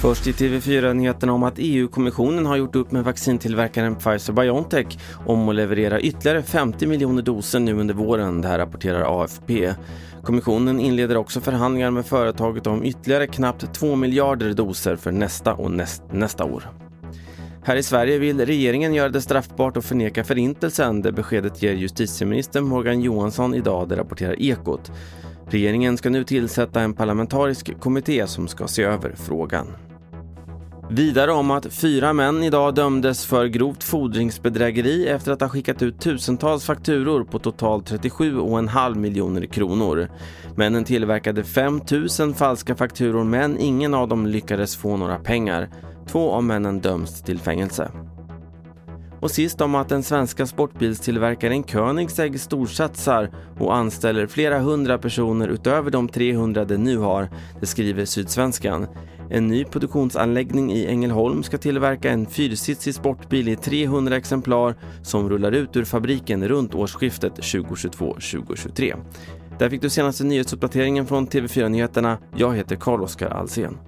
Först i TV4-nyheterna om att EU-kommissionen har gjort upp med vaccintillverkaren Pfizer-Biontech om att leverera ytterligare 50 miljoner doser nu under våren, det här rapporterar AFP. Kommissionen inleder också förhandlingar med företaget om ytterligare knappt 2 miljarder doser för nästa och näst, nästa år. Här i Sverige vill regeringen göra det straffbart att förneka förintelsen. Det beskedet ger justitieminister Morgan Johansson idag, det rapporterar Ekot. Regeringen ska nu tillsätta en parlamentarisk kommitté som ska se över frågan. Vidare om att fyra män idag dömdes för grovt fordringsbedrägeri efter att ha skickat ut tusentals fakturor på totalt 37,5 miljoner kronor. Männen tillverkade 5 000 falska fakturor men ingen av dem lyckades få några pengar. Två av männen döms till fängelse. Och sist om att den svenska sportbilstillverkaren Koenigsegg storsatsar och anställer flera hundra personer utöver de 300 det nu har, det skriver Sydsvenskan. En ny produktionsanläggning i Ängelholm ska tillverka en fyrsitsig sportbil i 300 exemplar som rullar ut ur fabriken runt årsskiftet 2022-2023. Där fick du senaste nyhetsuppdateringen från TV4 Nyheterna. Jag heter Carl-Oskar Alsen.